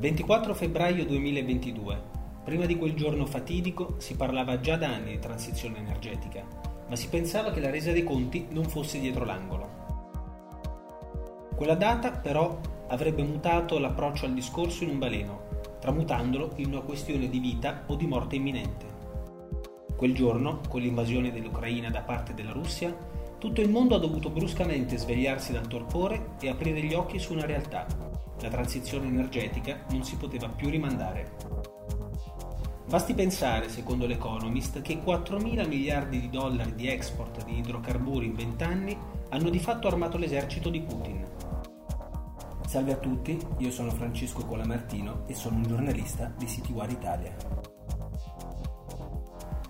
24 febbraio 2022. Prima di quel giorno fatidico si parlava già da anni di transizione energetica, ma si pensava che la resa dei conti non fosse dietro l'angolo. Quella data, però, avrebbe mutato l'approccio al discorso in un baleno, tramutandolo in una questione di vita o di morte imminente. Quel giorno, con l'invasione dell'Ucraina da parte della Russia, tutto il mondo ha dovuto bruscamente svegliarsi dal torpore e aprire gli occhi su una realtà la transizione energetica non si poteva più rimandare. Basti pensare, secondo l'Economist, che 4 mila miliardi di dollari di export di idrocarburi in 20 anni hanno di fatto armato l'esercito di Putin. Salve a tutti, io sono Francesco Colamartino e sono un giornalista di CityWire Italia.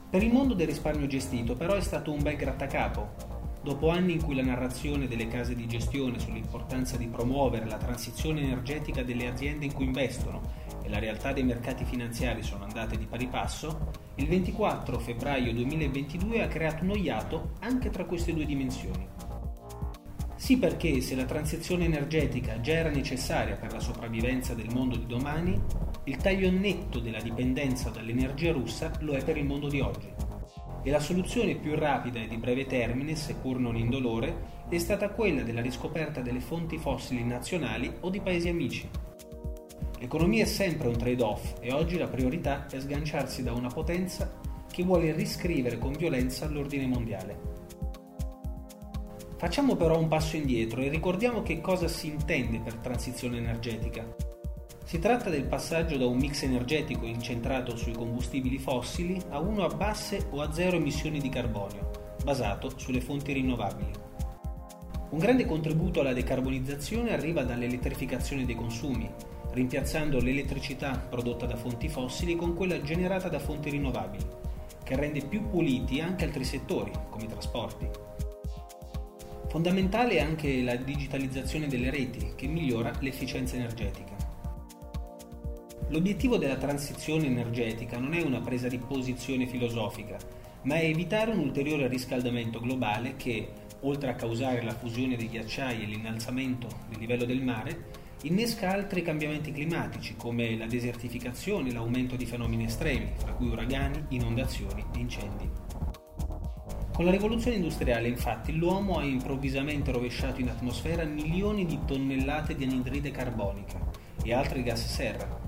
Per il mondo del risparmio gestito però è stato un bel grattacapo, Dopo anni in cui la narrazione delle case di gestione sull'importanza di promuovere la transizione energetica delle aziende in cui investono e la realtà dei mercati finanziari sono andate di pari passo, il 24 febbraio 2022 ha creato uno iato anche tra queste due dimensioni. Sì perché se la transizione energetica già era necessaria per la sopravvivenza del mondo di domani, il taglio netto della dipendenza dall'energia russa lo è per il mondo di oggi e la soluzione più rapida e di breve termine, seppur non indolore, è stata quella della riscoperta delle fonti fossili nazionali o di paesi amici. L'economia è sempre un trade-off e oggi la priorità è sganciarsi da una potenza che vuole riscrivere con violenza l'ordine mondiale. Facciamo però un passo indietro e ricordiamo che cosa si intende per transizione energetica. Si tratta del passaggio da un mix energetico incentrato sui combustibili fossili a uno a basse o a zero emissioni di carbonio, basato sulle fonti rinnovabili. Un grande contributo alla decarbonizzazione arriva dall'elettrificazione dei consumi, rimpiazzando l'elettricità prodotta da fonti fossili con quella generata da fonti rinnovabili, che rende più puliti anche altri settori, come i trasporti. Fondamentale è anche la digitalizzazione delle reti, che migliora l'efficienza energetica. L'obiettivo della transizione energetica non è una presa di posizione filosofica, ma è evitare un ulteriore riscaldamento globale che, oltre a causare la fusione dei ghiacciai e l'innalzamento del livello del mare, innesca altri cambiamenti climatici come la desertificazione e l'aumento di fenomeni estremi, fra cui uragani, inondazioni e incendi. Con la rivoluzione industriale, infatti, l'uomo ha improvvisamente rovesciato in atmosfera milioni di tonnellate di anidride carbonica e altri gas serra,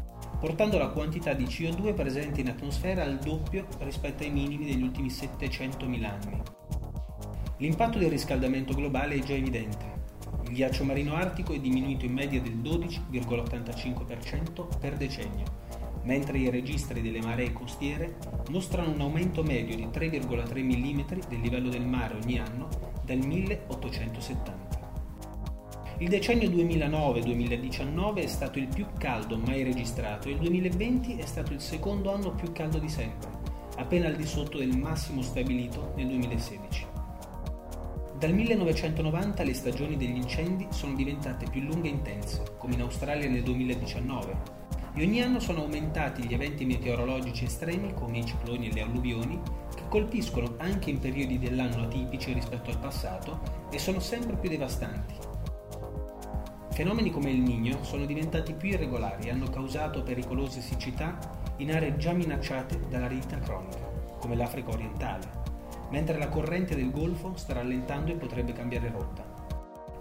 portando la quantità di CO2 presente in atmosfera al doppio rispetto ai minimi degli ultimi 700.000 anni. L'impatto del riscaldamento globale è già evidente. Il ghiaccio marino artico è diminuito in media del 12,85% per decennio, mentre i registri delle maree costiere mostrano un aumento medio di 3,3 mm del livello del mare ogni anno dal 1870. Il decennio 2009-2019 è stato il più caldo mai registrato e il 2020 è stato il secondo anno più caldo di sempre, appena al di sotto del massimo stabilito nel 2016. Dal 1990 le stagioni degli incendi sono diventate più lunghe e intense, come in Australia nel 2019, e ogni anno sono aumentati gli eventi meteorologici estremi come i cicloni e le alluvioni che colpiscono anche in periodi dell'anno atipici rispetto al passato e sono sempre più devastanti, Fenomeni come il Niño sono diventati più irregolari e hanno causato pericolose siccità in aree già minacciate dall'aridità cronica, come l'Africa orientale, mentre la corrente del Golfo sta rallentando e potrebbe cambiare rotta.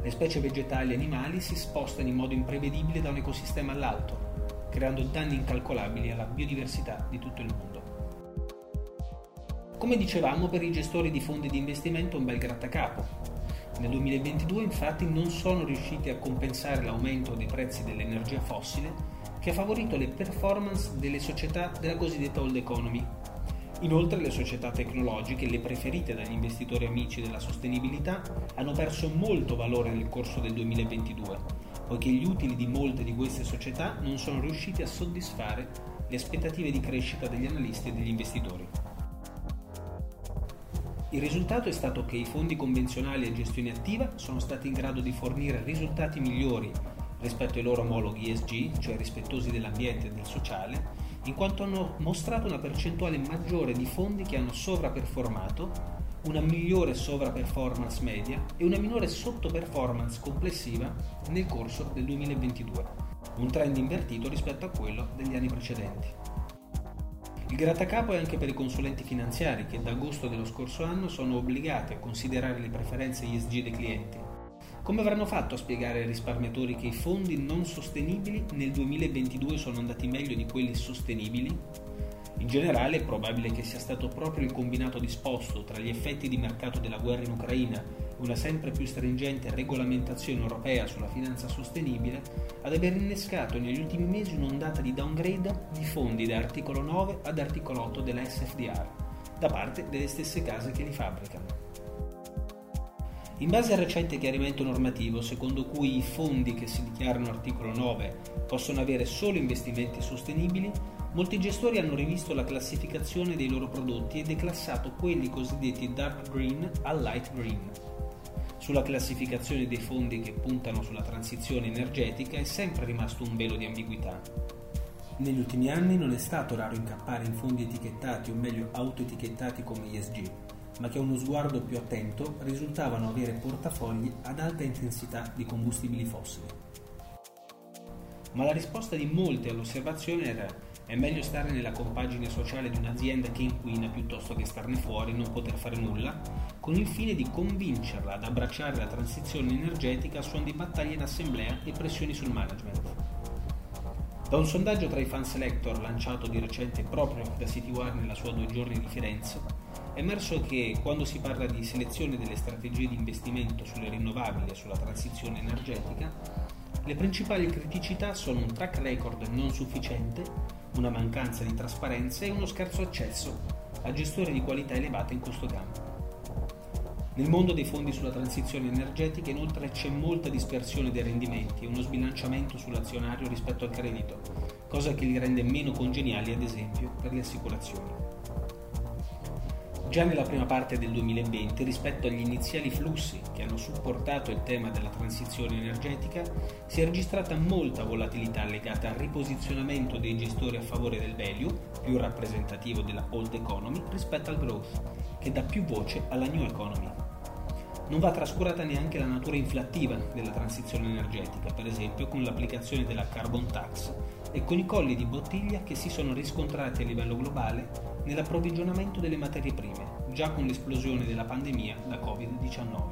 Le specie vegetali e animali si spostano in modo imprevedibile da un ecosistema all'altro, creando danni incalcolabili alla biodiversità di tutto il mondo. Come dicevamo, per i gestori di fondi di investimento un bel grattacapo, nel 2022 infatti non sono riusciti a compensare l'aumento dei prezzi dell'energia fossile che ha favorito le performance delle società della cosiddetta old economy. Inoltre le società tecnologiche, le preferite dagli investitori amici della sostenibilità, hanno perso molto valore nel corso del 2022, poiché gli utili di molte di queste società non sono riusciti a soddisfare le aspettative di crescita degli analisti e degli investitori. Il risultato è stato che i fondi convenzionali a gestione attiva sono stati in grado di fornire risultati migliori rispetto ai loro omologhi ESG, cioè rispettosi dell'ambiente e del sociale, in quanto hanno mostrato una percentuale maggiore di fondi che hanno sovraperformato, una migliore sovraperformance media e una minore sottoperformance complessiva nel corso del 2022. un trend invertito rispetto a quello degli anni precedenti. Il grattacapo è anche per i consulenti finanziari che da agosto dello scorso anno sono obbligati a considerare le preferenze ESG dei clienti. Come avranno fatto a spiegare ai risparmiatori che i fondi non sostenibili nel 2022 sono andati meglio di quelli sostenibili? In generale è probabile che sia stato proprio il combinato disposto tra gli effetti di mercato della guerra in Ucraina una sempre più stringente regolamentazione europea sulla finanza sostenibile ad aver innescato negli ultimi mesi un'ondata di downgrade di fondi da articolo 9 ad articolo 8 della SFDR da parte delle stesse case che li fabbricano. In base al recente chiarimento normativo, secondo cui i fondi che si dichiarano articolo 9 possono avere solo investimenti sostenibili, molti gestori hanno rivisto la classificazione dei loro prodotti e declassato quelli cosiddetti dark green a light green. Sulla classificazione dei fondi che puntano sulla transizione energetica è sempre rimasto un velo di ambiguità. Negli ultimi anni non è stato raro incappare in fondi etichettati o meglio autoetichettati come ESG, ma che a uno sguardo più attento risultavano avere portafogli ad alta intensità di combustibili fossili. Ma la risposta di molti all'osservazione era è meglio stare nella compagine sociale di un'azienda che inquina piuttosto che starne fuori e non poter fare nulla, con il fine di convincerla ad abbracciare la transizione energetica a suon di battaglie in assemblea e pressioni sul management. Da un sondaggio tra i fan selector lanciato di recente proprio da CityWire nella sua due giorni di Firenze, è emerso che quando si parla di selezione delle strategie di investimento sulle rinnovabili e sulla transizione energetica, le principali criticità sono un track record non sufficiente, una mancanza di trasparenza e uno scarso accesso a gestori di qualità elevata in questo campo. Nel mondo dei fondi sulla transizione energetica inoltre c'è molta dispersione dei rendimenti e uno sbilanciamento sull'azionario rispetto al credito, cosa che li rende meno congeniali ad esempio per le assicurazioni. Già nella prima parte del 2020, rispetto agli iniziali flussi che hanno supportato il tema della transizione energetica, si è registrata molta volatilità legata al riposizionamento dei gestori a favore del value, più rappresentativo della old economy, rispetto al growth, che dà più voce alla new economy. Non va trascurata neanche la natura inflattiva della transizione energetica, per esempio con l'applicazione della carbon tax e con i colli di bottiglia che si sono riscontrati a livello globale nell'approvvigionamento delle materie prime, già con l'esplosione della pandemia da Covid-19.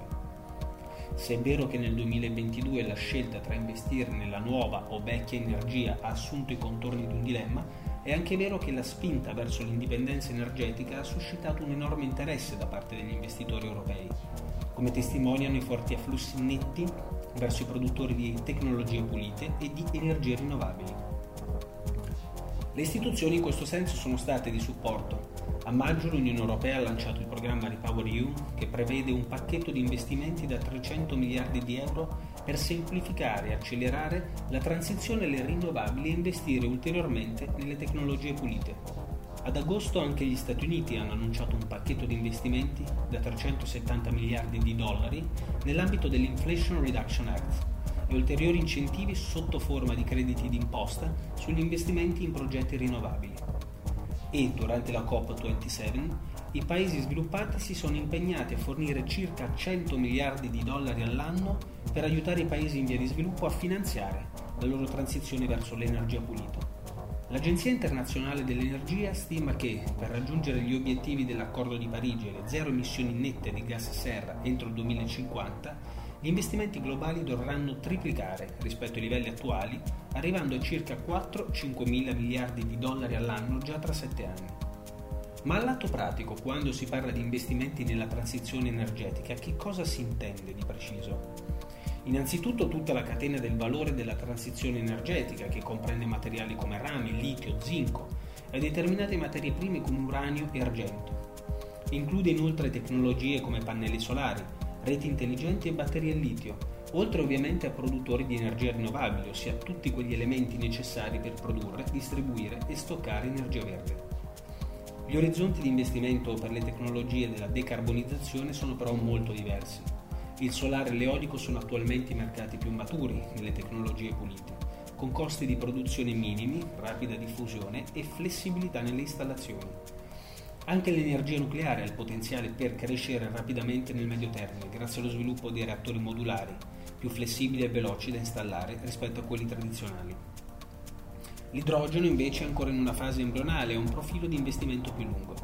Se è vero che nel 2022 la scelta tra investire nella nuova o vecchia energia ha assunto i contorni di un dilemma, è anche vero che la spinta verso l'indipendenza energetica ha suscitato un enorme interesse da parte degli investitori europei, come testimoniano i forti afflussi netti verso i produttori di tecnologie pulite e di energie rinnovabili. Le istituzioni in questo senso sono state di supporto. A maggio l'Unione Europea ha lanciato il programma RepowerEU che prevede un pacchetto di investimenti da 300 miliardi di euro per semplificare e accelerare la transizione alle rinnovabili e investire ulteriormente nelle tecnologie pulite. Ad agosto anche gli Stati Uniti hanno annunciato un pacchetto di investimenti da 370 miliardi di dollari nell'ambito dell'Inflation Reduction Act e ulteriori incentivi sotto forma di crediti d'imposta sugli investimenti in progetti rinnovabili. E durante la COP27 i paesi sviluppati si sono impegnati a fornire circa 100 miliardi di dollari all'anno per aiutare i paesi in via di sviluppo a finanziare la loro transizione verso l'energia pulita. L'Agenzia internazionale dell'energia stima che, per raggiungere gli obiettivi dell'accordo di Parigi e le zero emissioni nette di gas serra entro il 2050, gli investimenti globali dovranno triplicare rispetto ai livelli attuali, arrivando a circa 4-5 mila miliardi di dollari all'anno già tra 7 anni. Ma al lato pratico, quando si parla di investimenti nella transizione energetica, che cosa si intende di preciso? Innanzitutto tutta la catena del valore della transizione energetica, che comprende materiali come rame, litio, zinco e determinate materie prime come uranio e argento. Include inoltre tecnologie come pannelli solari, reti intelligenti e batterie al litio, oltre ovviamente a produttori di energia rinnovabile, ossia tutti quegli elementi necessari per produrre, distribuire e stoccare energia verde. Gli orizzonti di investimento per le tecnologie della decarbonizzazione sono però molto diversi. Il solare e l'eolico sono attualmente i mercati più maturi nelle tecnologie pulite, con costi di produzione minimi, rapida diffusione e flessibilità nelle installazioni anche l'energia nucleare ha il potenziale per crescere rapidamente nel medio termine grazie allo sviluppo di reattori modulari, più flessibili e veloci da installare rispetto a quelli tradizionali. L'idrogeno invece è ancora in una fase embrionale e ha un profilo di investimento più lungo.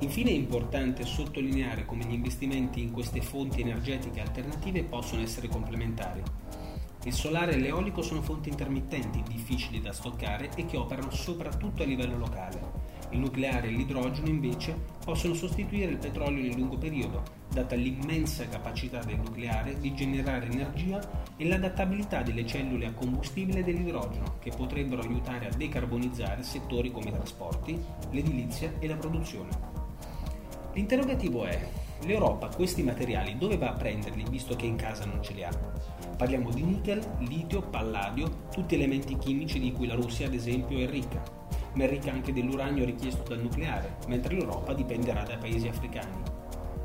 Infine è importante sottolineare come gli investimenti in queste fonti energetiche alternative possono essere complementari. Il solare e l'eolico sono fonti intermittenti, difficili da stoccare e che operano soprattutto a livello locale. Il nucleare e l'idrogeno invece possono sostituire il petrolio nel lungo periodo, data l'immensa capacità del nucleare di generare energia e l'adattabilità delle cellule a combustibile dell'idrogeno, che potrebbero aiutare a decarbonizzare settori come i trasporti, l'edilizia e la produzione. L'interrogativo è, l'Europa questi materiali dove va a prenderli visto che in casa non ce li ha? Parliamo di nickel, litio, palladio, tutti elementi chimici di cui la Russia ad esempio è ricca, ma è ricca anche dell'uranio richiesto dal nucleare, mentre l'Europa dipenderà dai paesi africani.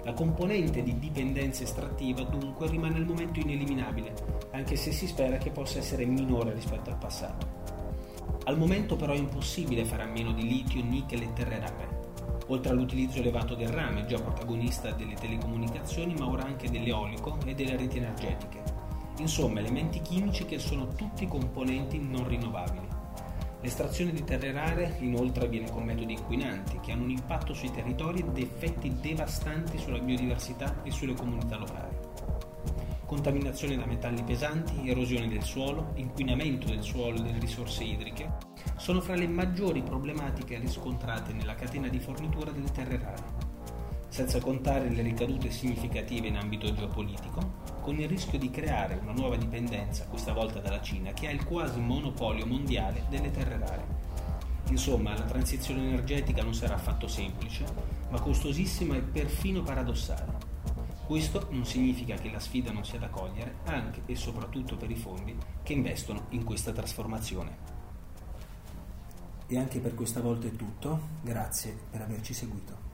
La componente di dipendenza estrattiva dunque rimane al momento ineliminabile, anche se si spera che possa essere minore rispetto al passato. Al momento però è impossibile fare a meno di litio, nickel e terre rare oltre all'utilizzo elevato del rame, già protagonista delle telecomunicazioni, ma ora anche dell'eolico e delle reti energetiche. Insomma, elementi chimici che sono tutti componenti non rinnovabili. L'estrazione di terre rare inoltre avviene con metodi inquinanti che hanno un impatto sui territori ed effetti devastanti sulla biodiversità e sulle comunità locali. Contaminazione da metalli pesanti, erosione del suolo, inquinamento del suolo e delle risorse idriche, sono fra le maggiori problematiche riscontrate nella catena di fornitura delle terre rare, senza contare le ricadute significative in ambito geopolitico, con il rischio di creare una nuova dipendenza, questa volta dalla Cina, che ha il quasi monopolio mondiale delle terre rare. Insomma, la transizione energetica non sarà affatto semplice, ma costosissima e perfino paradossale. Questo non significa che la sfida non sia da cogliere anche e soprattutto per i fondi che investono in questa trasformazione. E anche per questa volta è tutto, grazie per averci seguito.